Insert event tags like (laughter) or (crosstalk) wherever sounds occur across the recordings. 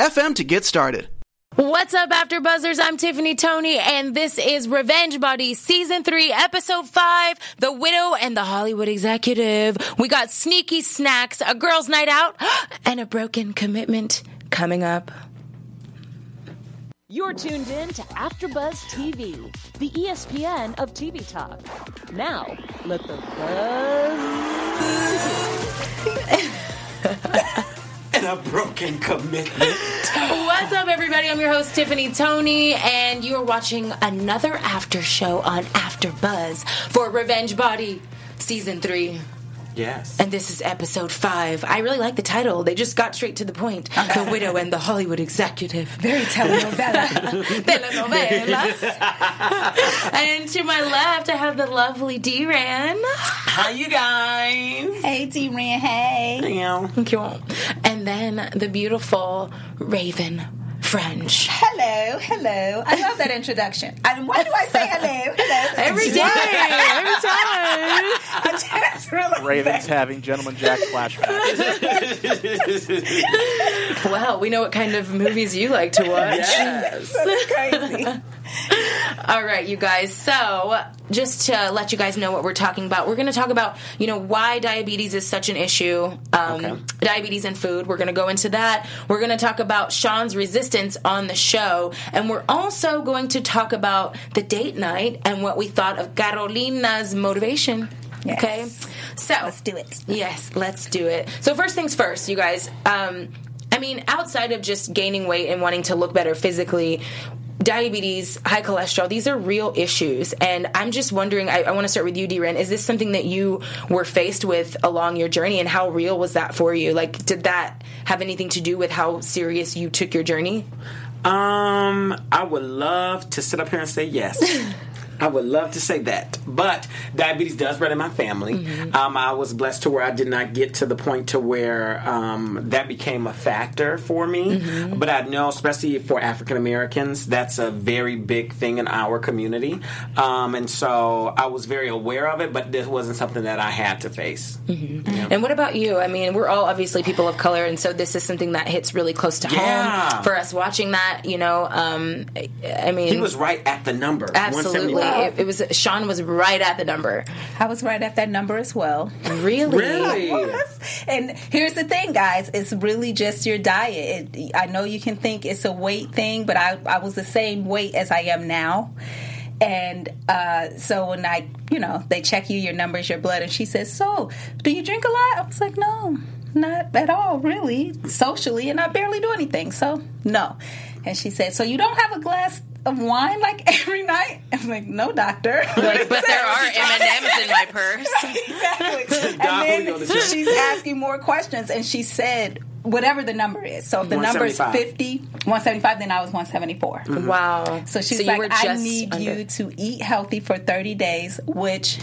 anchor.fm to get started. What's up, After Buzzers? I'm Tiffany Tony, and this is Revenge Body Season 3, Episode 5 The Widow and the Hollywood Executive. We got sneaky snacks, a girl's night out, (gasps) and a broken commitment coming up. You're tuned in to AfterBuzz TV, the ESPN of TV talk. Now, let the buzz. (laughs) and a broken commitment. What's up, everybody? I'm your host, Tiffany Tony, and you are watching another after show on After Buzz for Revenge Body Season 3. Yes. And this is episode five. I really like the title. They just got straight to the point. The (laughs) widow and the Hollywood executive. Very telenovela. (laughs) Telenovelas. (laughs) and to my left, I have the lovely D-Ran. Hi, you guys. hey, D Ran. hey. Yeah. Thank you. And then the beautiful Raven French. Hello, hello. I love that introduction. And why do I say hello? Hello. Every day, every time. I just really Ravens having Gentleman Jack flashbacks. (laughs) Well, we know what kind of movies you like to watch. Yes. crazy. (laughs) All right, you guys. So, just to let you guys know what we're talking about, we're going to talk about, you know, why diabetes is such an issue. Um, Okay. Diabetes and food. We're going to go into that. We're going to talk about Sean's resistance on the show, and we're also going to talk about the date night and what we thought of Carolina's motivation. Yes. Okay, so Let's do it. Yes, let's do it. So first things first, you guys. Um, I mean, outside of just gaining weight and wanting to look better physically, diabetes, high cholesterol, these are real issues. And I'm just wondering, I, I want to start with you, Diren. Is this something that you were faced with along your journey and how real was that for you? Like, did that have anything to do with how serious you took your journey? Um, I would love to sit up here and say yes. (laughs) I would love to say that, but diabetes does run in my family. Mm-hmm. Um, I was blessed to where I did not get to the point to where um, that became a factor for me. Mm-hmm. But I know, especially for African Americans, that's a very big thing in our community, um, and so I was very aware of it. But this wasn't something that I had to face. Mm-hmm. And what about you? I mean, we're all obviously people of color, and so this is something that hits really close to Yeah. home for us watching that. You know, um, I- I mean, He was right at the number. absolutely. 175. It, it was Sean was right at the number. I was right at that number as well. Really, Really? Yes. And here's the thing, guys. It's really just your diet. It, I know you can think it's a weight thing, but I, I was the same weight as I am now. And uh, so when I, you know, they check you, your numbers, your blood, and she says, So, do you drink a lot? I was like, No, not at all, really, socially, and I barely do anything. So, no. And she said, So, you don't have a glass of wine like every night? I'm like, No, doctor. (laughs) Like, but there are M and M's in my purse. (laughs) exactly. (laughs) And then she's asking more questions, and she said whatever the number is. So if the number is 175. 50, 175, then I was 174. Wow. So she's you like, I need under- you to eat healthy for 30 days, which.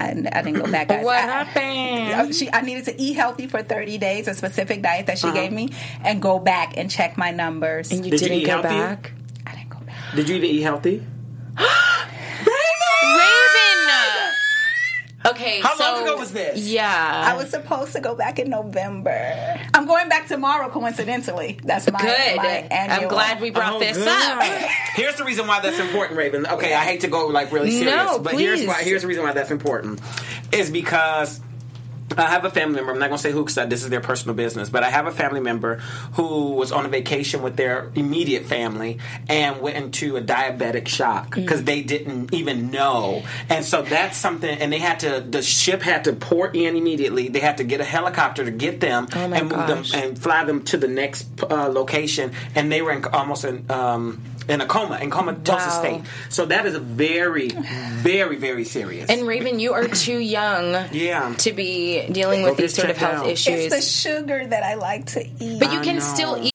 I, I didn't go back. (clears throat) Guys. What I- happened? She, I needed to eat healthy for 30 days, a specific diet that she Uh-huh. gave me, and go back and check my numbers. And you did didn't eat go healthy? back. I didn't go back. Did you even eat healthy? (gasps) Raven. Raven! Okay. How so, long ago was this? Yeah. I was supposed to go back in November. I'm going back tomorrow, coincidentally. That's my, good. my annual. I'm glad we brought Oh, this good. up. Here's the reason why that's important, Raven. Okay, I hate to go like really serious, No, but here's why. Here's the reason why that's important. Is because I have a family member. I'm not going to say who because this is their personal business, but I have a family member who was on a vacation with their immediate family and went into a diabetic shock Mm. because they didn't even know. And so that's something. And they had to. The ship had to port in immediately. They had to get a helicopter to get them Oh and move gosh. them and fly them to the next uh, location. And they were in, almost in. Um, in a coma, in comatose Wow. state. So that is a very, very, very serious. And Raven, you are too young Yeah. to be dealing Go with these sort of health out. issues. It's the sugar that I like to eat. but you can still eat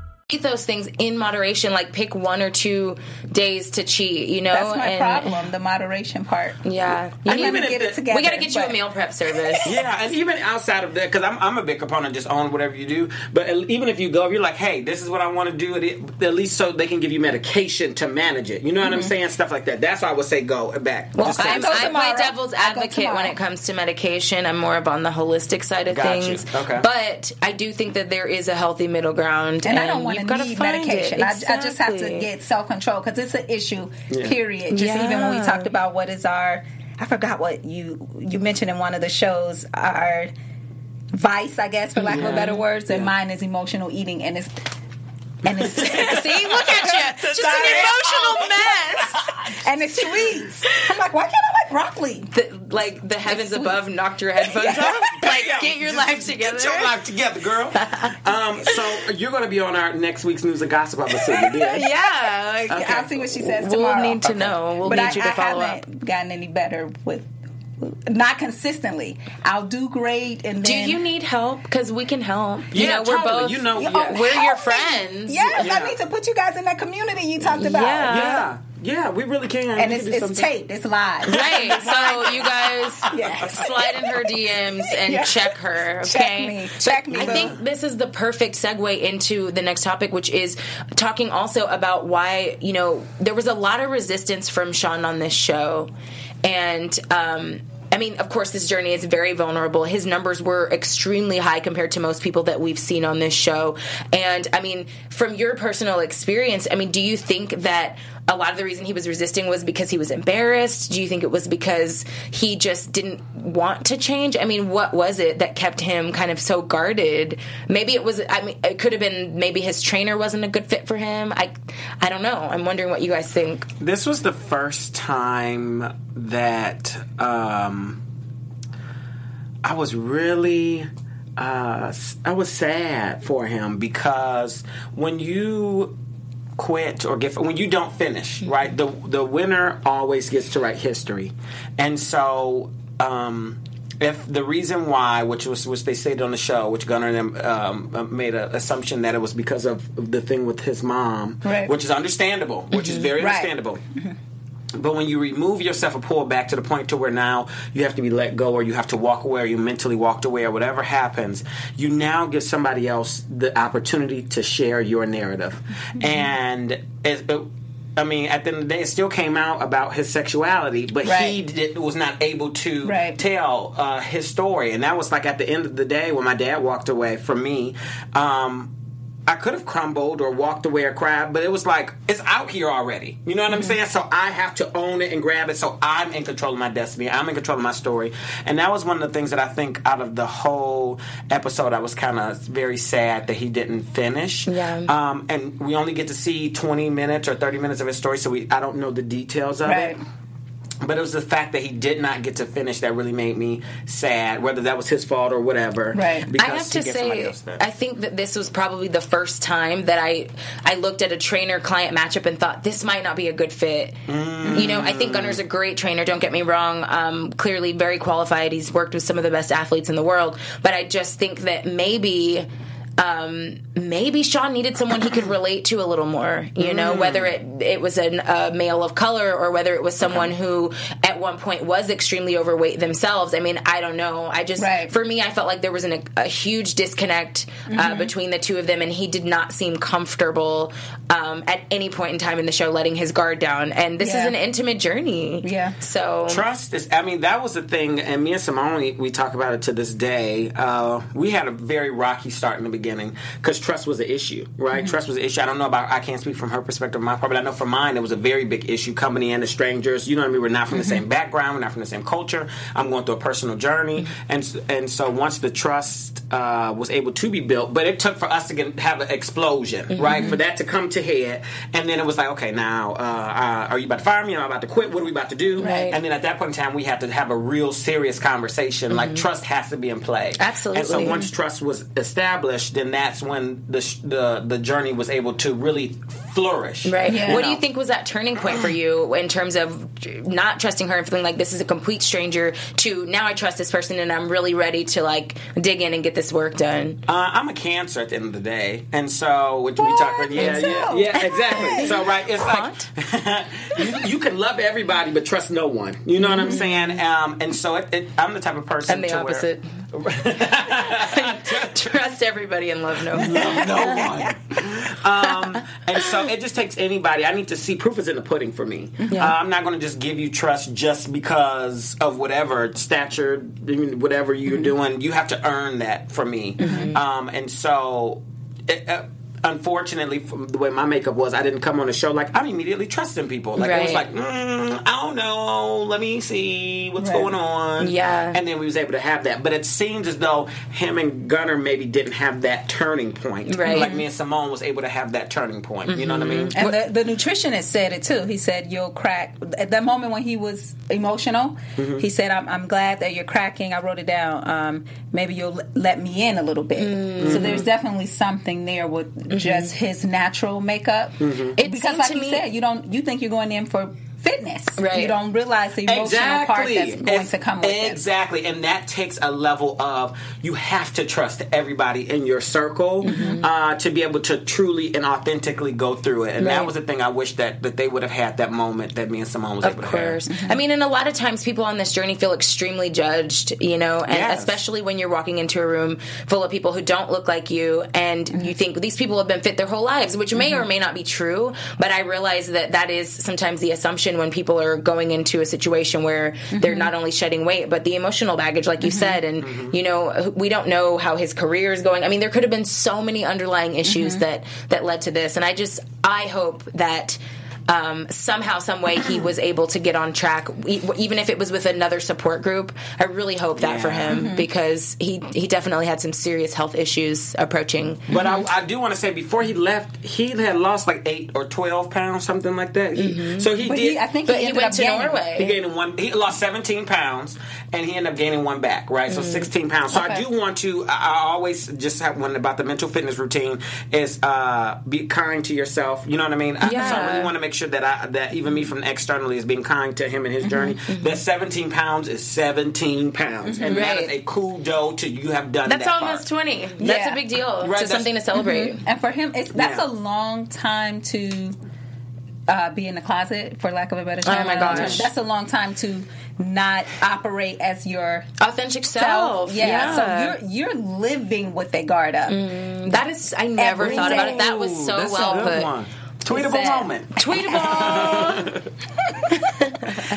Eat those things in moderation like pick one or two days to cheat you know That's my and problem, the moderation part. yeah you I need- need to get the- it together. we got to get you a meal prep service (laughs) Yeah, and even outside of that, because I'm, I'm a big proponent of just own whatever you do. But even if you go, if you're like, hey, this is what I want to do, at least so they can give you medication to manage it. You know what I'm mm-hmm. saying? Stuff like that. That's why I would say go back. Well, Just I'm, tell- go I tomorrow. play devil's advocate when it comes to medication. I'm more of on the holistic side of Got you. things. Okay. But I do think that there is a healthy middle ground, and I don't want you've gotta need find medication. It. I, I just have to get self control because it's an issue. Period. Just even when we talked about what is our, I forgot what you you mentioned in one of the shows our vice, I guess, for lack of a better words, and mine is emotional eating, and it's and it's (laughs) See, look at you. (laughs) Just an emotional mess. (laughs) and it's sweets. I'm like, why can't I like broccoli? The, like the heavens above knocked your headphones (laughs) off. Like, Yeah, get your just life together. Get your life together, girl. (laughs) um, so you're going to be on our next week's news and gossip. I'm assuming. (laughs) Yeah. Yeah. Like, I'll see what she says Tomorrow. We'll need to know. We'll but need I, you to I follow up. haven't gotten any better with. Not consistently. I'll do great, and Do you need help? Because we can help. You Yeah, know, we're totally. both. You know, Oh, yeah. we're your help me. friends. Yes, Yeah. I need to put you guys in that community you talked about. Yeah. Yeah. Yeah, we really can. And We it's, can do it's taped. It's live. Right. So you guys (laughs) Yes. slide in her DMs and Yeah. check her. Okay. Check me. Check me, I boo. think this is the perfect segue into the next topic, which is talking also about why you know there was a lot of resistance from Sean on this show, and. um I mean, of course, this journey is very vulnerable. His numbers were extremely high compared to most people that we've seen on this show. And I mean, from your personal experience, I mean, do you think that a lot of the reason he was resisting was because he was embarrassed? Do you think it was because he just didn't want to change? I mean, what was it that kept him kind of so guarded? Maybe it was. I mean, it could have been. Maybe his trainer wasn't a good fit for him. I, I don't know. I'm wondering what you guys think. This was the first time that um, I was really. Uh, I was sad for him because when you quit or get when you don't finish, right? The the winner always gets to write history, and so. Um, if the reason why, which was which they said on the show, which Gunnar and them um, made an assumption that it was because of the thing with his mom, Right. which is understandable, which is very Right. understandable. But when you remove yourself and pull back to the point to where now you have to be let go or you have to walk away or you mentally walked away or whatever happens, you now give somebody else the opportunity to share your narrative. And it, it- I mean, at the end of the day, it still came out about his sexuality, but he did, was not able to Right. tell uh, his story. And that was like at the end of the day when my dad walked away from me. Um, I could have crumbled or walked away or cried, but it was like it's out here already. You know what I'm saying? So I have to own it and grab it. So I'm in control of my destiny. I'm in control of my story, and that was one of the things that I think out of the whole episode, I was kind of very sad that he didn't finish. Yeah. Um, and we only get to see 20 minutes or 30 minutes of his story, so we I don't know the details of Right. it. But it was the fact that he did not get to finish that really made me sad, whether that was his fault or whatever. Right. I have to say. I think that this was probably the first time that I I looked at a trainer client matchup and thought this might not be a good fit. You know, I think Gunnar's a great trainer. Don't get me wrong. Um, clearly, very qualified. He's worked with some of the best athletes in the world. But I just think that maybe. Um, maybe Sean needed someone he could relate to a little more. You know, whether it it was an, a male of color or whether it was someone who at one point was extremely overweight themselves. I mean, I don't know. I just Right. for me, I felt like there was an, a huge disconnect uh, between the two of them, and he did not seem comfortable um, at any point in time in the show letting his guard down. And this Yeah. is an intimate journey. Yeah. So Trust is, I mean, that was the thing, and me and Simone, we, we talk about it to this day. Uh, we had a very rocky start in the beginning because trust was an issue, right? Trust was an issue. I don't know about, I can't speak from her perspective, my part, but I know from mine, it was a very big issue coming in as strangers. You know what I mean? We're not from the same background, we're not from the same culture. I'm going through a personal journey. And, and so once the trust uh, was able to be built, but it took for us to get, have an explosion, Mm-hmm. right? For that to come to head, and then it was like, okay, now uh, uh, are you about to fire me? Am I about to quit? What are we about to do? Right. And then at that point in time, we had to have a real serious conversation. Like trust has to be in play. Mm-hmm. Absolutely. And so once trust was established, then that's when the the the journey was able to really flourish. Right. Yeah. What do you think was that turning point for you in terms of not trusting her and feeling like this is a complete stranger to now I trust this person and I'm really ready to like dig in and get this work done? Uh, I'm a cancer at the end of the day, and so which we talk about. Yeah, Me yeah, yeah, exactly. So right, it's like (laughs) you, you can love everybody but trust no one. You know what I'm saying? Um, and so it, it, I'm the type of person. I'm the to where- opposite. (laughs) Trust everybody and love no one. no one. um, and so it just takes anybody. I need to see proof is in the pudding for me. Yeah. Uh, I'm not going to just give you trust just because of whatever stature, whatever you're Mm-hmm. doing. You have to earn that for me. Um, and so. It, uh, Unfortunately, from the way my makeup was, I didn't come on the show like I'm immediately trusting people. Like it was like, mm, I don't know, let me see what's Right. going on. Yeah. and then we was able to have that. But it seems as though him and Gunnar maybe didn't have that turning point. Right. Like me and Simone was able to have that turning point. You know what I mean? And the, the nutritionist said it too. He said you'll crack. At that moment when he was emotional, Mm-hmm. he said, I'm, "I'm glad that you're cracking." I wrote it down. Um, maybe you'll l- let me in a little bit. Mm-hmm. So there's definitely something there with just his natural makeup. Mm-hmm. It Because, like to you me- said, you don't. You think you're going in for fitness. Right. You don't realize the emotional part that's going Ex- to come with it. Exactly. And that takes a level of you have to trust everybody in your circle Mm-hmm. uh, to be able to truly and authentically go through it. And that was the thing I wish that, that they would have had that moment that me and Simone was Of able course. to have. I mean, and a lot of times people on this journey feel extremely judged, you know, and Yes. especially when you're walking into a room full of people who don't look like you and you think these people have been fit their whole lives, which may or may not be true. But I realize that that is sometimes the assumption when people are going into a situation where they're not only shedding weight, but the emotional baggage, like you said. And, you know, we don't know how his career is going. I mean, there could have been so many underlying issues mm-hmm. that, that led to this. And I just, I hope that um, somehow, some way, he was able to get on track, even if it was with another support group. I really hope that for Yeah. him because he he definitely had some serious health issues approaching. But I, I do want to say before he left, he had lost like eight or twelve pounds, something like that. He, So he But did. he, I think But he, he went up to gaining. Norway. He gained one. He lost 17 pounds, and he ended up gaining one back. Right, so 16 pounds. So I do want to. I, I always just have one about the mental fitness routine is uh, be kind to yourself. You know what I mean? I, so I really want to make sure that I that even me from externally is being kind to him and his mm-hmm, journey. Mm-hmm. That 17 pounds is 17 pounds, and that Right. is a cool dough to you have done. That's that almost part. twenty. That's Yeah. a big deal. Right, to that's- something to celebrate. Mm-hmm. And for him, it's that's Yeah. a long time to uh, be in the closet, for lack of a better term. Oh my I don't know. gosh. that's a long time to not operate as your Authentic self. self. Yeah. so you're you're living with a guard up. Mm, that is. I never Every thought about it. That was so That's a well good put. one. Tweetable that? moment. Tweetable. (laughs)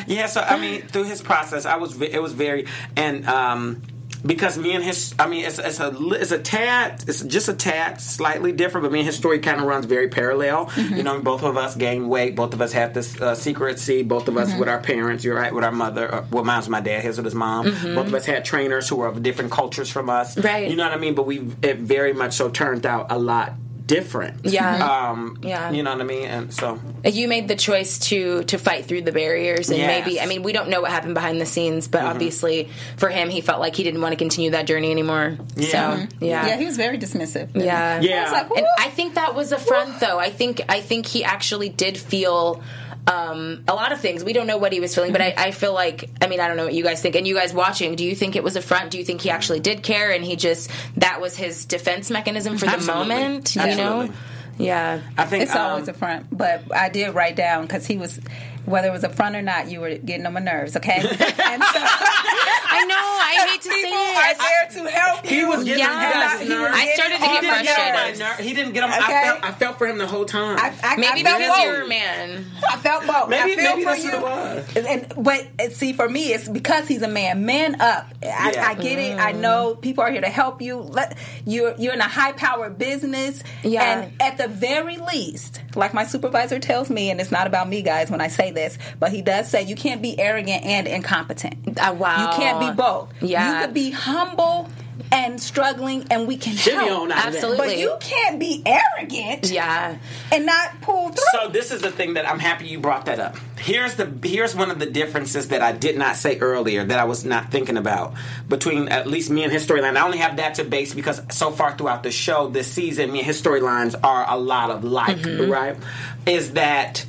Yeah, so I mean, through his process, I was ve- it was very and um because me and his, I mean, it's, it's a li- it's a tad, it's just a tad slightly different, but me and his story kind of runs very parallel. You know, both of us gained weight, both of us had this uh, secret seed, both of us with our parents. You're right, with our mother. Uh, well, mine's my dad, his with his mom. Both of us had trainers who were of different cultures from us. Right. You know what I mean? But we it very much so turned out a lot different. Yeah. Um, Yeah. You know what I mean? And so you made the choice to to fight through the barriers and Yes. Mm-hmm. maybe I mean we don't know what happened behind the scenes, but obviously for him he felt like he didn't want to continue that journey anymore. Yeah. So Yeah, yeah. he was very dismissive. Yeah. Yeah. I was like, And I think that was a front though. I think I think he actually did feel um, a lot of things. We don't know what he was feeling, but I, I feel like I mean I don't know what you guys think. And you guys watching, do you think it was a front? Do you think he actually did care and he just that was his defense mechanism for Absolutely. the moment? You Absolutely. know? Yeah. I think It's um, always a front, but I did write down because he was, whether it was a front or not, you were getting on my nerves. Okay, (laughs) and so I know. I (laughs) hate to say people it. are there to help He you. was getting Yeah. on you He was nerves. I started to get didn't get on my frustrated. ner- He didn't get on. I Okay. felt. I felt for him the whole time. I, I, Maybe I felt because both. you're a man. I felt both. Maybe- I feel maybe for that's you. what it was. And, and- but see, for me, it's because he's a man. Man up. I, Yeah. I get it. I know mm. people are here to help you. Let you're you're in a high power business. Yeah. And at the very least, like my supervisor tells me, and it's not about me, guys, when I say this, but he does say you can't be arrogant and incompetent. Uh, wow. You can't be both. Yeah. You could be humble and struggling, and we can Shimmy help. on out that. Absolutely. But you can't be arrogant Yeah. and not pull through. So this is the thing that I'm happy you brought that up. Here's the here's one of the differences that I did not say earlier that I was not thinking about between at least me and his storyline. I only have that to base because so far throughout the show this season, me and his storylines are a lot of like, Mm-hmm. right? Is that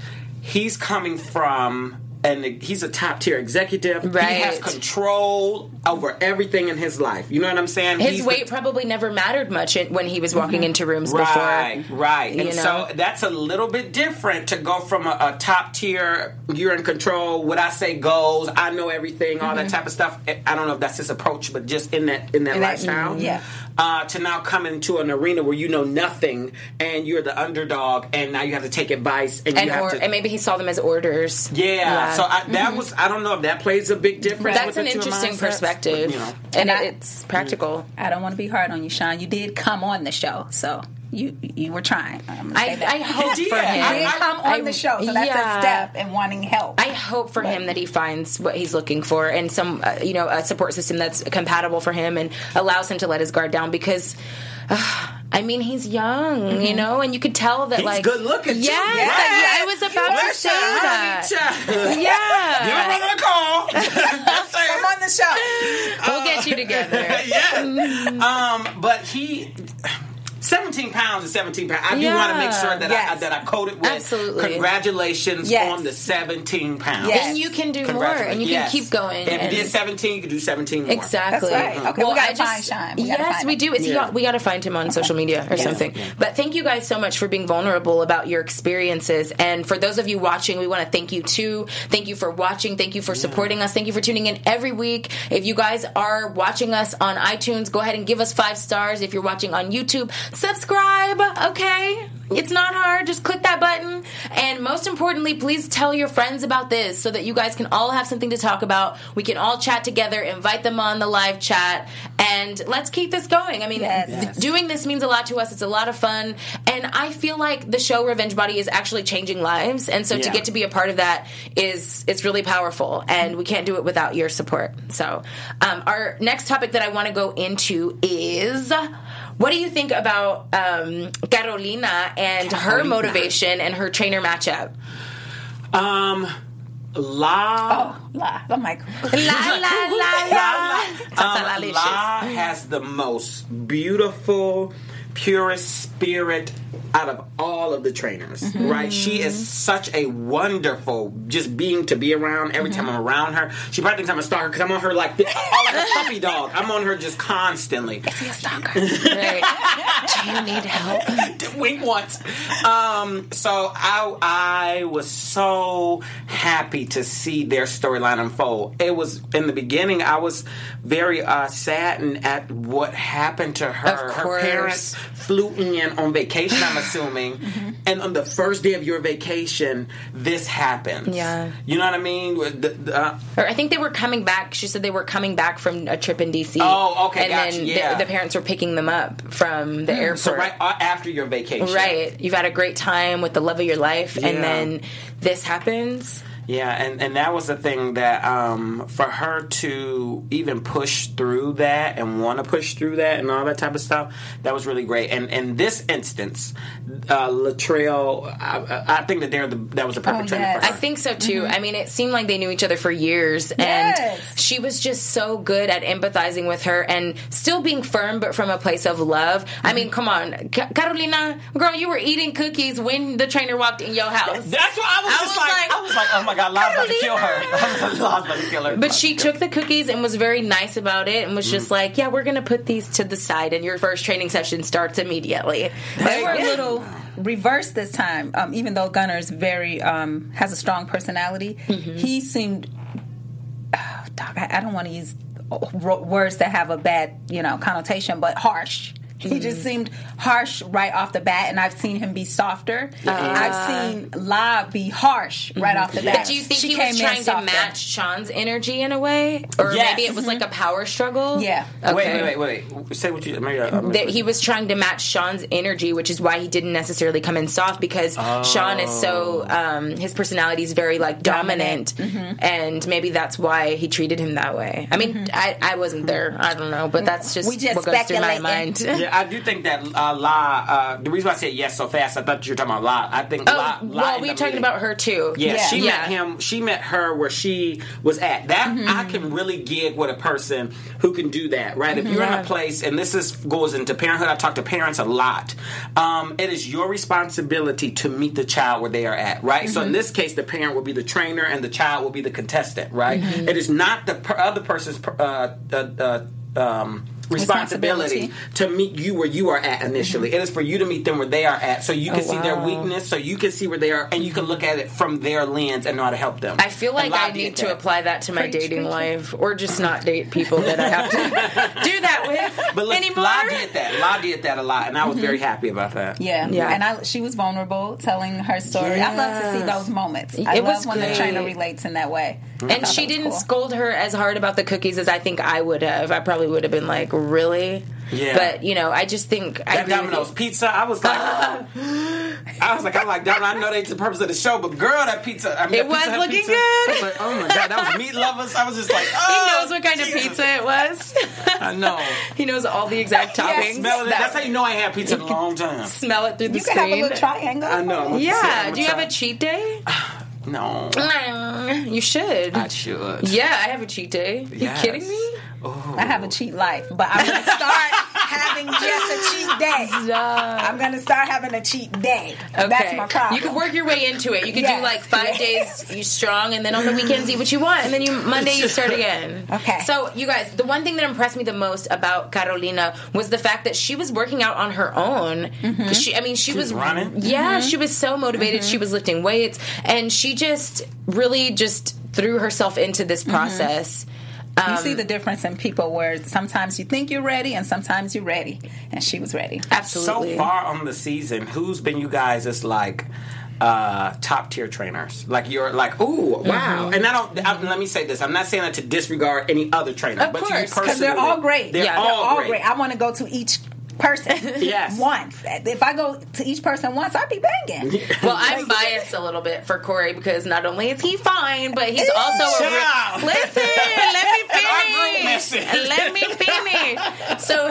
he's coming from and he's a top tier executive. He has control over everything in his life. You know what I'm saying? His He's the- weight probably never mattered much when he was walking into rooms Right, before. right. And know? so that's a little bit different to go from a, a top tier, you're in control, what I say goes, I know everything, all Mm-hmm. that type of stuff. I- don't know if that's his approach, but just in that in that In lifestyle. mm, yeah. Uh, to now come into an arena where you know nothing and you're the underdog and now you have to take advice and, And, you have or, to and maybe he saw them as orders. yeah, so I, that was I don't know if that plays a big difference. That's with an the interesting mindsets, perspective, but, you know. and And I- it's practical. I don't want to be hard on you, Sean. You did come on the show, so you you were trying. I'm gonna say I, that. I (laughs) hope for him. you did come on I- the show, so that's yeah. a step in wanting help. I hope for him that he finds what he's looking for and some, uh, you know, a support system that's compatible for him and allows him to let his guard down because. Uh, I mean, he's young, you know, and you could tell that, He's like, good looking, too. Yes, Yes. I was about to say that. Yeah. Yeah, Give him a call. (laughs) Come on the show. we'll get you together. (laughs) yeah. Um, but he. 17 pounds is 17 pounds. I do want to make sure that I Yes. that I code it with Absolutely. congratulations Yes. on the 17 pounds. Yes. And you can do more, Congratulations. and you Yes. can keep going. If you did 17, you could do 17 more. Exactly. That's right. Okay, we gotta I find Sean. We yes, find we do. Is he Yeah. we got to find him on social media or something. But thank you guys so much for being vulnerable about your experiences. And for those of you watching, we want to thank you too. Thank you for watching. Thank you for supporting us. Thank you for tuning in every week. If you guys are watching us on iTunes, go ahead and give us five stars. If you're watching on YouTube, subscribe. Okay. It's not hard. Just click that button. And most importantly, please tell your friends about this so that you guys can all have something to talk about. We can all chat together, invite them on the live chat, and let's keep this going. I mean, Yes. th- doing this means a lot to us. It's a lot of fun. And I feel like the show Revenge Body is actually changing lives. And so to get to be a part of that is it's really powerful. And we can't do it without your support. So um, our next topic that I want to go into is what do you think about um, Carolina and her motivation and her trainer matchup? Um, La. Oh, la. I'm like, La la la la. (laughs) Um, La has the most beautiful, purest spirit out of all of the trainers, Mm-hmm. right? She is such a wonderful just being to be around. Every time Mm-hmm. I'm around her, she probably thinks I'm a stalker because I'm on her like this, oh, like a puppy dog. I'm on her just constantly. Is he a stalker? (laughs) right. Do you need help? (laughs) Wink once. Um, so I I was so happy to see their storyline unfold. It was in the beginning. I was very uh, saddened at what happened to her. Her parents flew in on vacation. I'm assuming, and on the first day of your vacation, this happens. Yeah. you know what I mean. Uh, Or I think they were coming back. She said they were coming back from a trip in DC. Oh, okay, And gotcha, then yeah. the, the parents were picking them up from the airport. so right uh, after your vacation, Right. You've had a great time with the love of your life, Yeah. and then this happens. Yeah, and, and that was the thing that um, for her to even push through that and want to push through that and all that type of stuff, that was really great. And in this instance, uh, Latreal, I, I think that they're the that was the perfect Oh, trainer yes. for I think so too. I mean, it seemed like they knew each other for years, and Yes. she was just so good at empathizing with her and still being firm, but from a place of love. I mean, come on, Ca- Carolina, girl, you were eating cookies when the trainer walked in your house. That's why I was I just was like, like, I was like, oh my god, Lala's about to kill her. (laughs) Lala's about to kill her. But she took the cookies and was very nice about it and was just like, yeah, we're going to put these to the side and your first training session starts immediately. they were a little reversed this time. Um, even though Gunnar's very um, has a strong personality, he seemed. (sighs) Oh, Doc, I, I don't want to use words that have a bad, you know, connotation, but harsh He just mm. seemed harsh right off the bat, and I've seen him be softer. Uh-huh. I've seen La be harsh right mm-hmm. off the bat. But do you think She he came was trying to match Sean's energy in a way, or Yes. maybe it was like a mm-hmm. power struggle? Yeah. Okay. Wait, wait, wait, wait. Say what you. Maybe I, I that he was trying to match Sean's energy, which is why he didn't necessarily come in soft because Sean is so oh. um, his personality is very like dominant, mm-hmm. and maybe that's why he treated him that way. I mean, I, I wasn't there, I don't know, but that's just, We just what goes through my mind. Yeah, I do think that uh, La. Uh, the reason why I said yes so fast, I thought you were talking about La. I think Oh, La. La well, we were talking meeting- about her too. Yeah, Yeah. she Yeah. met him. She met her where she was at. That I can really gig with a person who can do that. Right? If you're in a place, and this is goes into parenthood. I talk to parents a lot. Um, it is your responsibility to meet the child where they are at. Right. So in this case, the parent will be the trainer, and the child will be the contestant. Right. It is not the per- other person's per- uh, uh, uh, um, responsibility Responsibility. to meet you where you are at initially. Mm-hmm. It is for you to meet them where they are at, so you can oh, see their weakness, so you can see where they are, and you can look at it from their lens and know how to help them. I feel like I need to that. apply that to my Preach, dating preach. life, or just not date people that I have to (laughs) do that with But look, anymore. La did that. La did that a lot, and I was very mm-hmm. happy about that. Yeah, Yeah. And I, she was vulnerable, telling her story. I love to see those moments. I It love was when the great. trainer relates in that way. I and she didn't cool. scold her as hard about the cookies as I think I would have. I probably would have been like, "Really?" Yeah. But you know, I just think I That agree with Domino's you. pizza, I was like, (laughs) I was like, I'm like, Domino, I know that's the purpose of the show, but girl, that pizza, I mean, It that Pizza was looking pizza, good. I was like, oh my god, that was meat lovers. I was just like, (laughs) He oh, knows what kind of pizza it was. I know. (laughs) he knows all the exact toppings. Smell. That- That's how you know I had pizza in a long time. smell it through the screen. You can have a little triangle. I know. I'm gonna say yeah. Do you have a cheat day? (sighs) try. No, mm, You should. I should. Yeah, I have a cheat day. Yes. You kidding me? I have a cheat life, but I'm gonna start having just a cheat day. I'm gonna start having a cheat day. That's my problem. You could work your way into it. You could Yes. do like five days you strong, and then on the weekends eat what you want, and then you Monday you start (laughs) again. Okay. So you guys, the one thing that impressed me the most about Carolina was the fact that she was working out on her own. Mm-hmm. 'Cause She, I mean, she, was was running? Yeah, mm-hmm. she was so motivated. Mm-hmm. She was lifting weights, and she just really just threw herself into this process. You see the difference in people where sometimes you think you're ready and sometimes you're ready, and she was ready. Absolutely. So far on the season, who's been you guys as like uh top tier trainers like you're like ooh Mm-hmm. wow and i don't I, let me say this i'm not saying that to disregard any other trainer Of but to you course, 'cause Because they're all great. they're, Yeah, all, great. I want to go to each person Yes. (laughs) once. If I go to each person once, I'd be banging. Well, I'm biased a little bit for Corey because not only is he fine, but he's also a Child. re- (laughs) listen. Let me (laughs) finish. Let me finish. So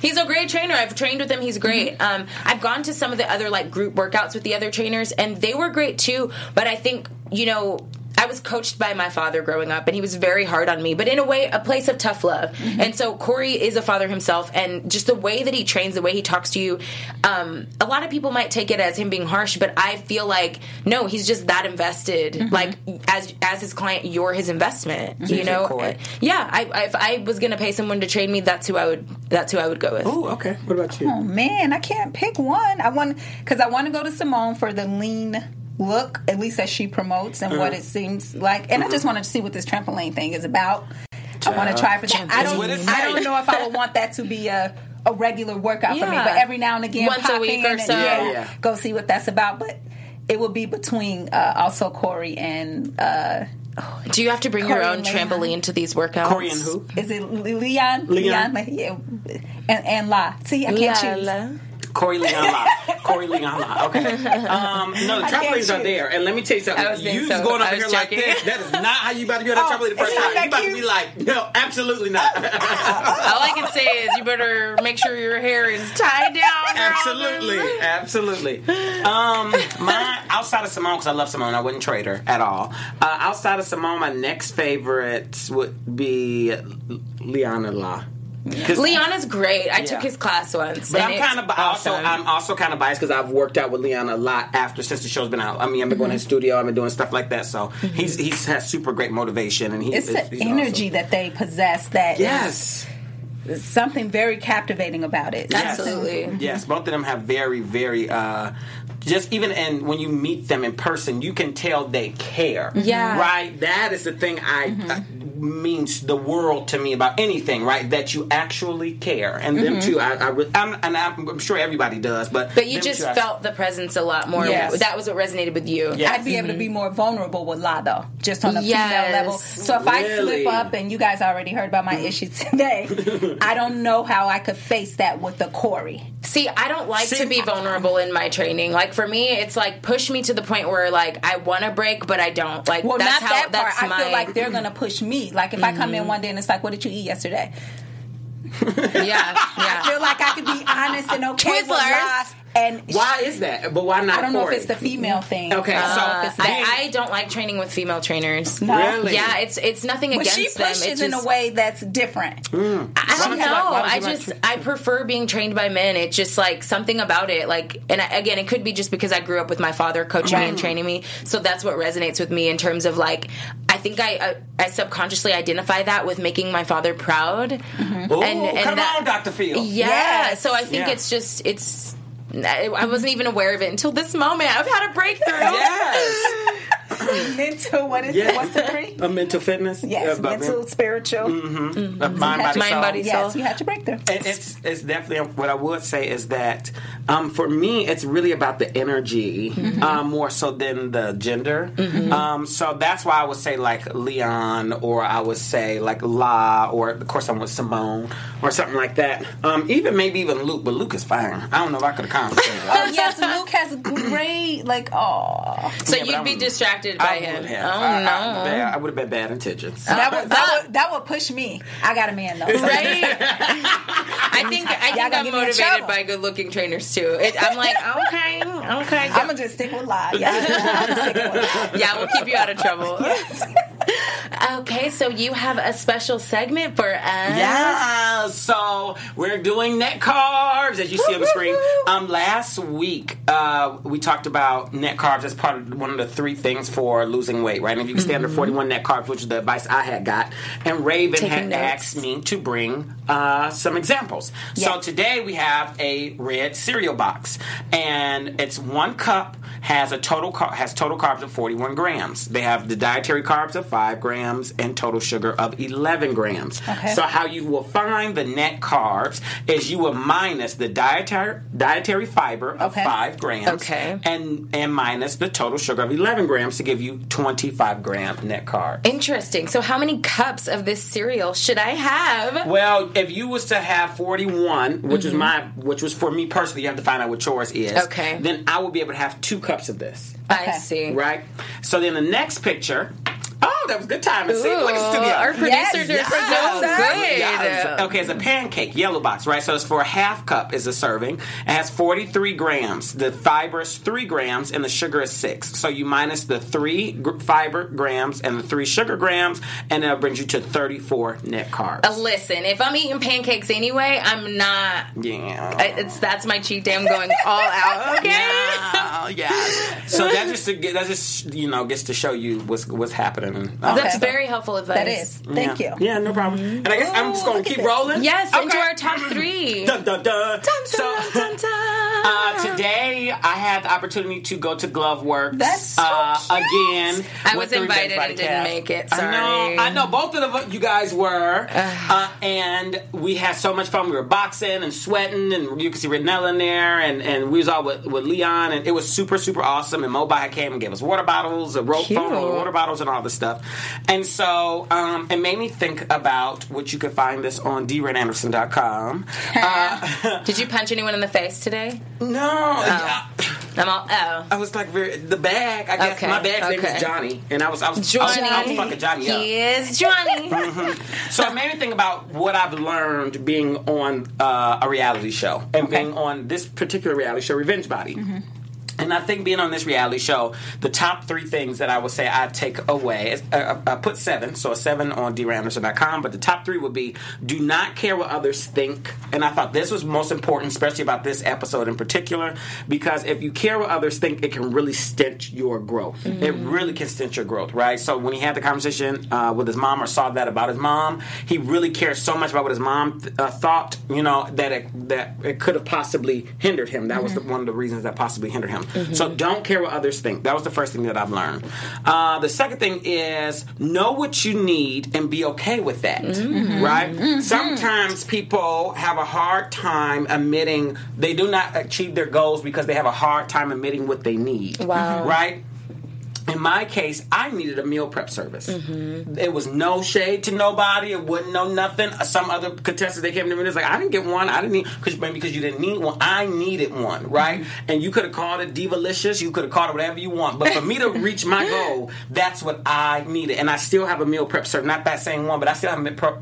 he's a great trainer. I've trained with him. He's great. Um, I've gone to some of the other like group workouts with the other trainers, and they were great too. But I think you know. I was coached by my father growing up, and he was very hard on me, but in a way, a place of tough love. And so Corey is a father himself, and just the way that he trains, the way he talks to you, um, a lot of people might take it as him being harsh, but I feel like no, he's just that invested. Like as as his client, you're his investment. You know, Corey. yeah. I, I, if I was gonna pay someone to train me, that's who I would. That's who I would go with. Oh, okay what about you Oh man, I can't pick one. I want because I want to go to Simone for the lean look, at least as she promotes and what it seems like. And I just wanted to see what this trampoline thing is about. I want to try for that. I don't. I don't know if I would want that to be a. A regular workout for me, but every now and again, Once a week in or and, so. yeah, Yeah. go see what that's about. But it will be between uh, also Corey and uh, Do you have to bring your own trampoline to these workouts? Corey and who is it Leon? Leon. yeah, and, and La. See, I can't choose. Lala. Corey Leon La. Corey Leon La. Okay. Um, no, the I can't trampolines are there, and let me tell you something. I was being You so- going I over was here like joking. this? That is not how you about to be on that Oh, trampoline the first not time. You that about to be like, no, absolutely not. (laughs) All I can say is you better make sure your hair is tied down. Absolutely, absolutely. Um, my outside of Simone, because I love Simone, I wouldn't trade her at all. Uh, outside of Simone, my next favorites would be Liana La. 'Cause- Leonna's great. I took his class once. But I'm kind of also. I'm also kind of biased because I've worked out with Leon a lot after since the show's been out. I mean, I've been going to his studio, I've been doing stuff like that. So he's he's has super great motivation and he, It's he's, the he's energy awesome. that they possess That Yes. something very captivating about it. Yes. Absolutely. Yes, both of them have very, very. uh just even and when you meet them in person, you can tell they care. Yeah. right. That is the thing. I uh, means the world to me about anything, right? That you actually care, and them too. I, I re- I'm, and I'm, I'm sure everybody does, but Mm-hmm. But you them just two, I- felt the presence a lot more. Yes. That was what resonated with you. Yeah. I'd be able to be more vulnerable with La though, just on a Yes. female level. So if I slip up, and you guys already heard about my issues today, (laughs) I don't know how I could face that with the Corey. See, I don't like See, to be vulnerable in my training. Like for me, it's like push me to the point where like I want to break, but I don't. Like Well, that's not how that part. that's I my. feel like they're (clears throat) gonna push me. Like if I come in mm-hmm. one day and it's like, "What did you eat yesterday?" yeah, (laughs) yeah. I feel like I could be honest and okay with Twizzlers. La. And Why is that? But why not? I don't know if it's the female thing. Okay, I don't so know if it's that. I, I don't like training with female trainers. No. Really? Yeah, it's it's nothing but against she them. pushes It's in a way that's different. Mm. I don't don't know. like- I you like just tra- I prefer being trained by men. It's just like something about it. Like, and I, again, it could be just because I grew up with my father coaching me and mm. training me. So that's what resonates with me in terms of like. I think I I, I subconsciously identify that with making my father proud. Mm-hmm. Ooh, and- and come that- on, Doctor Phil. Yeah. Yes. So I think Yeah. it's just it's. I wasn't even aware of it until this moment. I've had a breakthrough. Yes. (laughs) mental, what is Yeah. it? What's the three? A mental fitness. Yes, but- mental, spiritual. uh, mind, body, Mind, soul. body, Yes, So- you had your breakthrough. And it's it's definitely what I would say is that um, for me it's really about the energy Mm-hmm. um, more so than the gender. Um, so that's why I would say like Leon or I would say like La or of course I'm with Simone or something like that. Um, even maybe even Luke, but Luke is fine. I don't know if I could have conversated. Oh yes, Luke has great like oh So Yeah, you'd be distracted by I him. would have. Oh I, no. I, I would have been bad intentions. that would that would that would push me. I got a man though. so- right? (laughs) I think I think I'm get motivated by good looking trainers too. It, I'm like, (laughs) okay, okay. I'm gonna just stick with live. Yeah, (laughs) I'm just sticking with live. yeah, we'll keep you out of trouble. Okay, so you have a special segment for us. Yeah, so we're doing net carbs as you see on the screen. Um, last week uh, we talked about net carbs as part of one of the three things for losing weight, right? And if you can stay under 41 net carbs, which is the advice I had got, and Raven Taking had notes. asked me to bring uh, some examples. So today we have a red cereal box, and it's one cup has a total car- has total carbs of 41 grams. They have the dietary carbs of 5 grams and total sugar of 11 grams. Okay. So how you will find the net carbs is you will minus the dietary dietary fiber of Okay. 5 grams Okay. and and minus the total sugar of 11 grams to give you 25 gram net carbs. Interesting. So, how many cups of this cereal should I have? Well, if you was to have 41, which is my which was for me personally, you have to find out what yours is. Mm-hmm. Okay. Then I would be able to have 2 cups of this. I see. Right? So then the next picture Oh, that was a good timing. See, look at the studio. Our producers Yes, are so good. Yes. Okay, it's a pancake, yellow box, right? So it's for a half cup is a serving. It has 43 grams. The fiber is 3 grams and the sugar is 6. So you minus the 3 gr- fiber grams and the 3 sugar grams, and that brings you to 34 net carbs. Uh, Listen, if I'm eating pancakes anyway, I'm not. yeah. I- It's that's my cheat day. I'm going all out. (laughs) Okay. Yeah, yeah. So that just that just you know gets to show you what's what's happening. Um, That's very helpful advice. That is. Thank yeah. you. Yeah, no problem. And I guess I'm just Oh, gonna keep rolling. Yes, Okay. into our top three. (laughs) Dun, dun, dun. so, Dun, (laughs) dun. Uh, today, I had the opportunity to go to Gloveworx. That's so uh, cute. again. I was invited and didn't Cast. make it. I Sorry. know. I know. Both of the, you guys were, (sighs) uh, and we had so much fun. We were boxing and sweating, and you could see Renella in there, and, and we was all with, with Leon, and it was super super awesome. And Mobile came and gave us water bottles, a rope Cute. phone, water bottles, and all this stuff. And so um, it made me think about what you could find this on drenanderson.com. Uh, (laughs) Did you punch anyone in the face today? no. yeah. I'm all oh. I was like, very, the bag. I guess Okay, my bag's name is Johnny, and I was, I was, I was, Johnny. I was fucking Johnny up. He is Johnny. (laughs) So it made me think about what I've learned being on uh, a reality show and being on this particular reality show, Revenge Body. And I think being on this reality show, the top three things that I would say I take away, is, uh, I put seven, so a seven on dranderson.com, but the top three would be do not care what others think. And I thought this was most important, especially about this episode in particular, because if you care what others think, it can really stint your growth. It really can stint your growth, right? So when he had the conversation uh, with his mom or saw that about his mom, he really cared so much about what his mom uh, thought, you know, that it, that it could have possibly hindered him. That was the, one of the reasons that possibly hindered him. Mm-hmm. So don't care what others think. That was the first thing that I've learned. Uh, the second thing is know what you need and be okay with that. Mm-hmm. Right? Mm-hmm. Sometimes people have a hard time admitting they do not achieve their goals because they have a hard time admitting what they need. Wow. Right? In my case, I needed a meal prep service. It was no shade to nobody. It wasn't no nothing. Some other contestants they came to me and was like, I didn't get one. I didn't need because maybe because you didn't need one. I needed one, right? And you could have called it Divalicious. You could have called it whatever you want. But for me to reach my goal, that's what I needed. And I still have a meal prep service. Not that same one, but I still have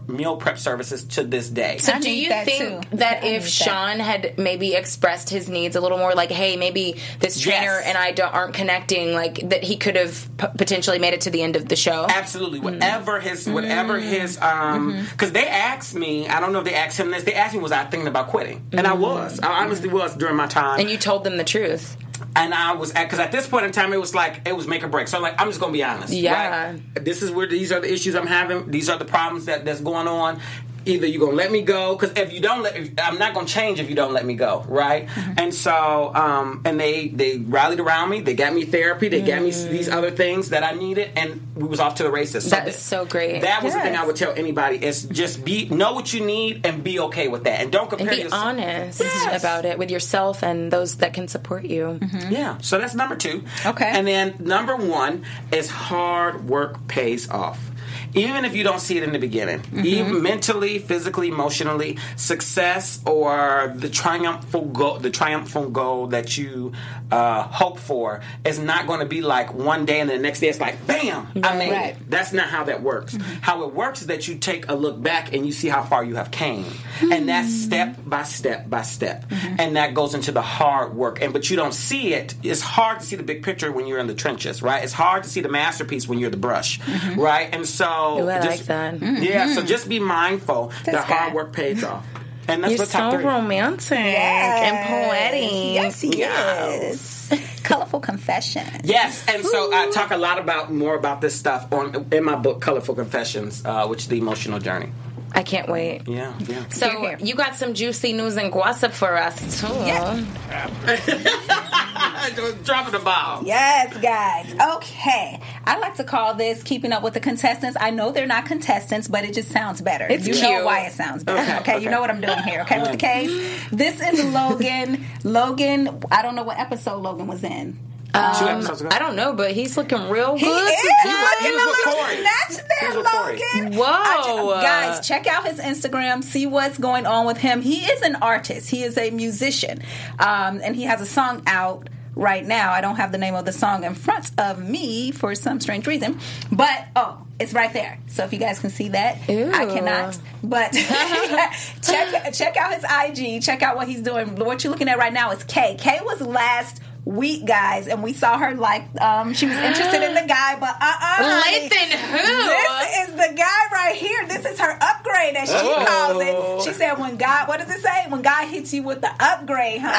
meal prep- services to this day. So I do you that think too. that I if need that. Sean had maybe expressed his needs a little more, like, hey, maybe this trainer Yes. and I don't, aren't connecting, like that he could have p- potentially made it to the end of the show? Absolutely. Mm-hmm. Whatever his, whatever mm-hmm. his, um, mm-hmm. because they asked me, I don't know if they asked him this, they asked me, was I thinking about quitting? And I was. I honestly was during my time. And you told them the truth. and I was at because at this point in time it was like it was make or break. So I'm like I'm just gonna be honest. Yeah. right? This is where these are the issues I'm having. These are the problems that that's going on. Either you're gonna let me go because if you don't let, if, I'm not gonna change if you don't let me go, right? Mm-hmm. And so, um, and they they rallied around me. They got me therapy. They got me these other things that I needed, and we was off to the races. That th- is so great. That was the thing I would tell anybody: is just be know what you need and be okay with that, and don't compare And be yourself. honest Yes. about it with yourself and those that can support you. Yeah, so that's number two. Okay. And then number one is hard work pays off. Even if you don't see it in the beginning, mm-hmm. even mentally, physically, emotionally, success or the triumphal goal, the triumphal goal that you uh, hope for is not going to be like one day and the next day it's like bam, I made Right. it. That's not how that works. Mm-hmm. How it works is that you take a look back and you see how far you have came, and that's hmm. step by step by step, mm-hmm. and that goes into the hard work. And but you don't see it. It's hard to see the big picture when you're in the trenches, right? It's hard to see the masterpiece when you're the brush, right? And so, Ooh, I like just, that. Yeah. So just be mindful that That's hard work pays off, and that's You're what top so three. romantic and poetic. Yes, he is. Colorful confession. Yes, and so I talk a lot about more about this stuff on in my book, Colorful Confessions, uh, which is the emotional journey. I can't wait. Yeah, yeah. So You're here. you got some juicy news and gossip for us too. (laughs) (laughs) dropping the ball. Yes, guys. Okay. I like to call this keeping up with the contestants. I know they're not contestants, but it just sounds better. It's you cute. know why it sounds better. Okay, Okay, okay. you know what I'm doing here. Okay, with the (laughs) case. This is Logan. Logan, I don't know what episode Logan was in. Two episodes ago. I don't know, but he's looking real He good. is tonight. he looking was a with little Corey. snatched there, was with Corey. Logan. Whoa. I ju- guys, check out his Instagram. See what's going on with him. He is an artist. He is a musician, um, and he has a song out right now. I don't have the name of the song in front of me for some strange reason, but oh. It's right there, so if you guys can see that, Ew. I cannot. But (laughs) (laughs) check check out his IG. Check out what he's doing. What you're looking at right now is Kay. Kay was last week, guys, and we saw her like um, she was interested in the (gasps) guy, but uh uh Lathan who? This is the guy right here. This is her upgrade, as she Oh. calls it. She said, "When God, what does it say? When God hits you with the upgrade, honey."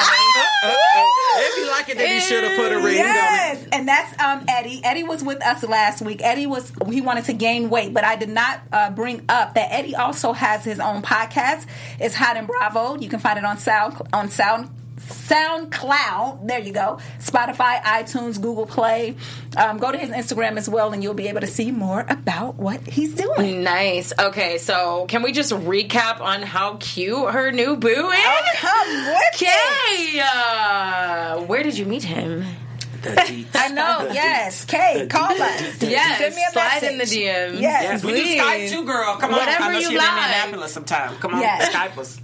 (laughs) If you like it, then you should have put a ring on. Yes, and that's um, Eddie. Eddie was with us last week. Eddie was he wanted to gain weight, but I did not uh, bring up that Eddie also has his own podcast. It's Hot and Bravo. You can find it on Sound on Sound. SoundCloud, there you go. Spotify, iTunes, Google Play. Um, go to his Instagram as well, and you'll be able to see more about what he's doing. Nice. Okay, so can we just recap on how cute her new boo is? Oh, come with. Okay, uh, where did you meet him? (laughs) I know. Yes, Kay, call us. Yes, (laughs) Send me a slide in the message. DMs. Yes. Yes, we do Please. Skype too, girl. Come on. Whatever I know you she's in like. Indianapolis sometime. Come on, Yes. Skype us.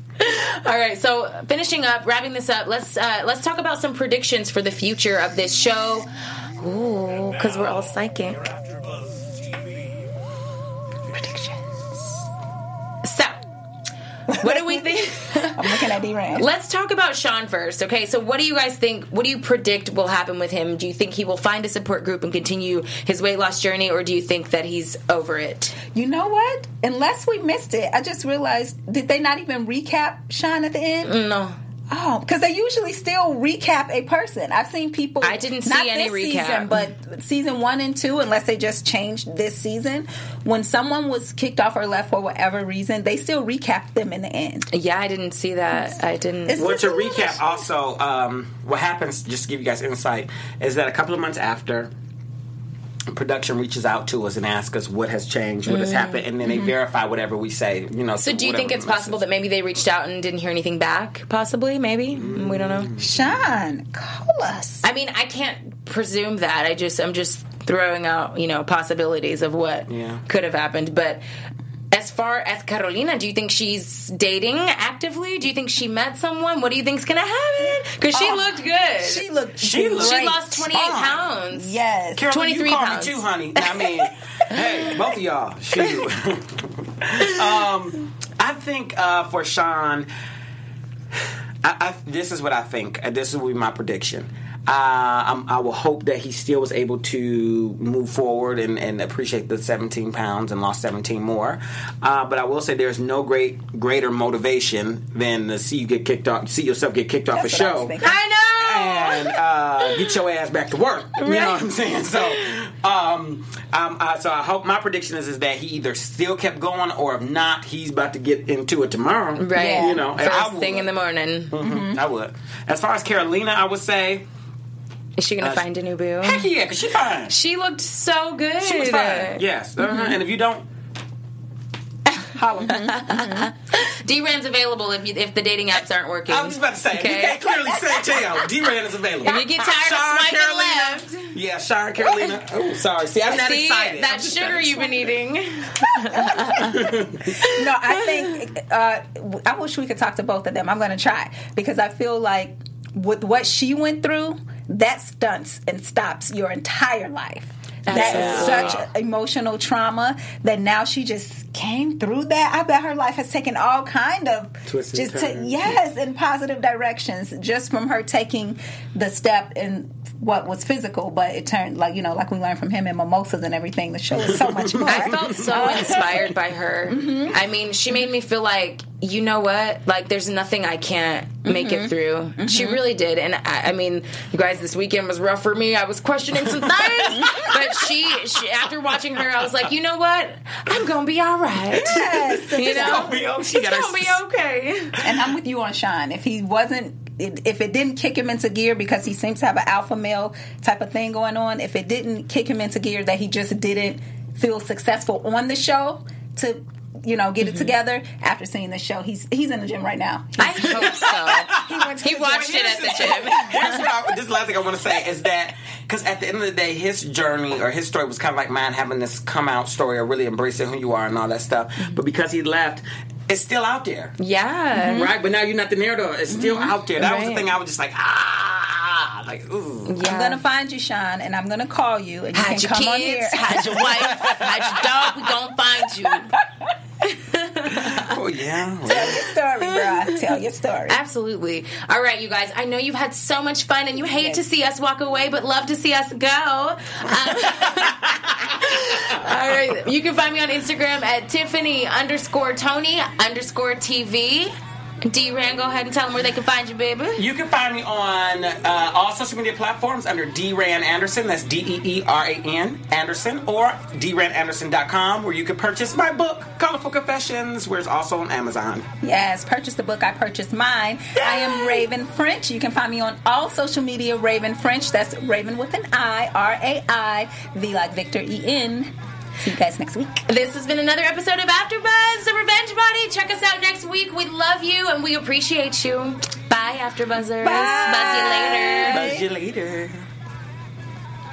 All right, so finishing up, wrapping this up, let's uh, let's talk about some predictions for the future of this show. Ooh, because we're all psychic. What do we (laughs) think? I'm looking at D-Ran. Let's talk about Sean first. Okay, so what do you guys think? What do you predict will happen with him? Do you think he will find a support group and continue his weight loss journey, or do you think that he's over it? You know what? Unless we missed it, I just realized did they not even recap Sean at the end? No. Oh, because they usually still recap a person. I've seen people. I didn't see not any this recap. season, but season one and two, unless they just changed this season. When someone was kicked off or left for whatever reason, they still recap them in the end. Yeah, I didn't see that. I didn't. It's- Well, to recap, also, um, what happens, just to give you guys insight, is that a couple of months after, production reaches out to us and asks us what has changed, what has happened, and then they verify whatever we say. You know. Mm-hmm. so, do you think it's possible that maybe they reached out and didn't hear anything back? Possibly, maybe. We don't know. Sean, call us. I mean, I can't presume that. I just, I'm just throwing out, you know, possibilities of what Yeah. could have happened. But as far as Carolina, do you think she's dating actively? Do you think she met someone? What do you think's gonna happen? Because she Oh, looked good. She looked. She looked- She lost 28 pounds. Yes. Carolyn, 23 pounds. me too, honey. I mean, (laughs) hey, both of y'all. Shoot. (laughs) um, I think uh, for Sean, I, I, this is what I think. Uh, This will be my prediction. Uh, I'm, I will hope that he still was able to move forward and, and appreciate the 17 pounds and lost 17 more. Uh, but I will say there's no great greater motivation than to see you get kicked off, see yourself get kicked off a what I show. I know. and uh, get your ass back to work. You know what I'm saying? So, um, um, uh, so I hope my prediction is is that he either still kept going, or if not, he's about to get into it tomorrow. Right. You know, and First thing in the morning. Mhm, I would. As far as Carolina, I would say, Is she gonna Uh, find a new boo? heck yeah, because she fine. She looked so good. She was fine. Yes. Uh-huh. And if you don't, holla. D Rand's available if you, if the dating apps aren't working. I was about to say, you Okay. can't clearly say tell. (laughs) D-Ran is available. If you get tired Sean, of swiping Carolina. left, Yeah, Sean Carolina. Oh, sorry. See, I'm not see excited. that I'm sugar you've been eating. (laughs) No, I think uh, I wish we could talk to both of them. I'm going to try because I feel like with what she went through, that stunts and stops your entire life. That is Absolutely. such emotional trauma that now she just came through that. I bet her life has taken all kind of Twists and just to, yes in positive directions just from her taking the step in what was physical, but it turned like you know like we learned from him in mimosas and everything. The show is so much (laughs) more. I felt so (laughs) inspired by her. Mm-hmm. I mean, she made me feel like, you know what? Like, there's nothing I can't make it mm-hmm. through. She mm-hmm. really did. And I, I mean, you guys, this weekend was rough for me. I was questioning some things. (laughs) but she, she, after watching her, I was like, you know what? I'm going to be all right. Yes. (laughs) You know? gonna be okay. She It's got her going to be okay. And I'm with you on Sean. If he wasn't, if it didn't kick him into gear because he seems to have an alpha male type of thing going on, if it didn't kick him into gear that he just didn't feel successful on the show to, you know, get it mm-hmm. together after seeing the show, he's he's in the gym right now. I hope so. (laughs) He went to He watched gym. it at the gym. Here's what I, this last thing I want to say is that because at the end of the day, his journey or his story was kind of like mine, having this come out story or really embracing who you are and all that stuff. Mm-hmm. But because he left, it's still out there, Yeah. Mm-hmm. right? But now you're not the narrator; it's still out there. That was the thing I was just like, ah, like ooh. Yeah. I'm gonna find you, Sean, and I'm gonna call you, and you Hide can your come on here. kids, hide your wife, hide your dog. We gonna find you. (laughs) (laughs) Oh yeah. Tell your story, bro. Tell your story. Absolutely. All right, you guys. I know you've had so much fun, and you hate Yes. to see us walk away, but love to see us go. Um, (laughs) all right. You can find me on Instagram at Tiffany underscore Tony underscore TV. D Ran, go ahead and tell them where they can find you, baby. You can find me on uh, all social media platforms under D Ran Anderson. That's D E E R A N Anderson, or DRanAnderson.com, where you can purchase my book, Colorful Confessions, where it's also on Amazon. Yes, purchase the book. I purchased mine. I am Raiven French. You can find me on all social media, Raiven French. That's Raven with an I, R A I, V like Victor E N. See you guys next week. This has been another episode of AfterBuzz, the Revenge Body. Check us out next week. We love you and we appreciate you. Bye, AfterBuzzers. Buzz you later. Buzz you later.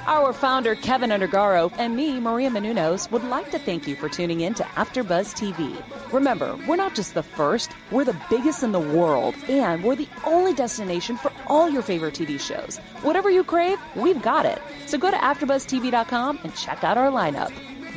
Our founder, Kevin Undergaro, and me, Maria Menounos, would like to thank you for tuning in to AfterBuzz TV. Remember, we're not just the first, we're the biggest in the world, and we're the only destination for all your favorite TV shows. Whatever you crave, we've got it. So go to AfterBuzzTV.com and check out our lineup.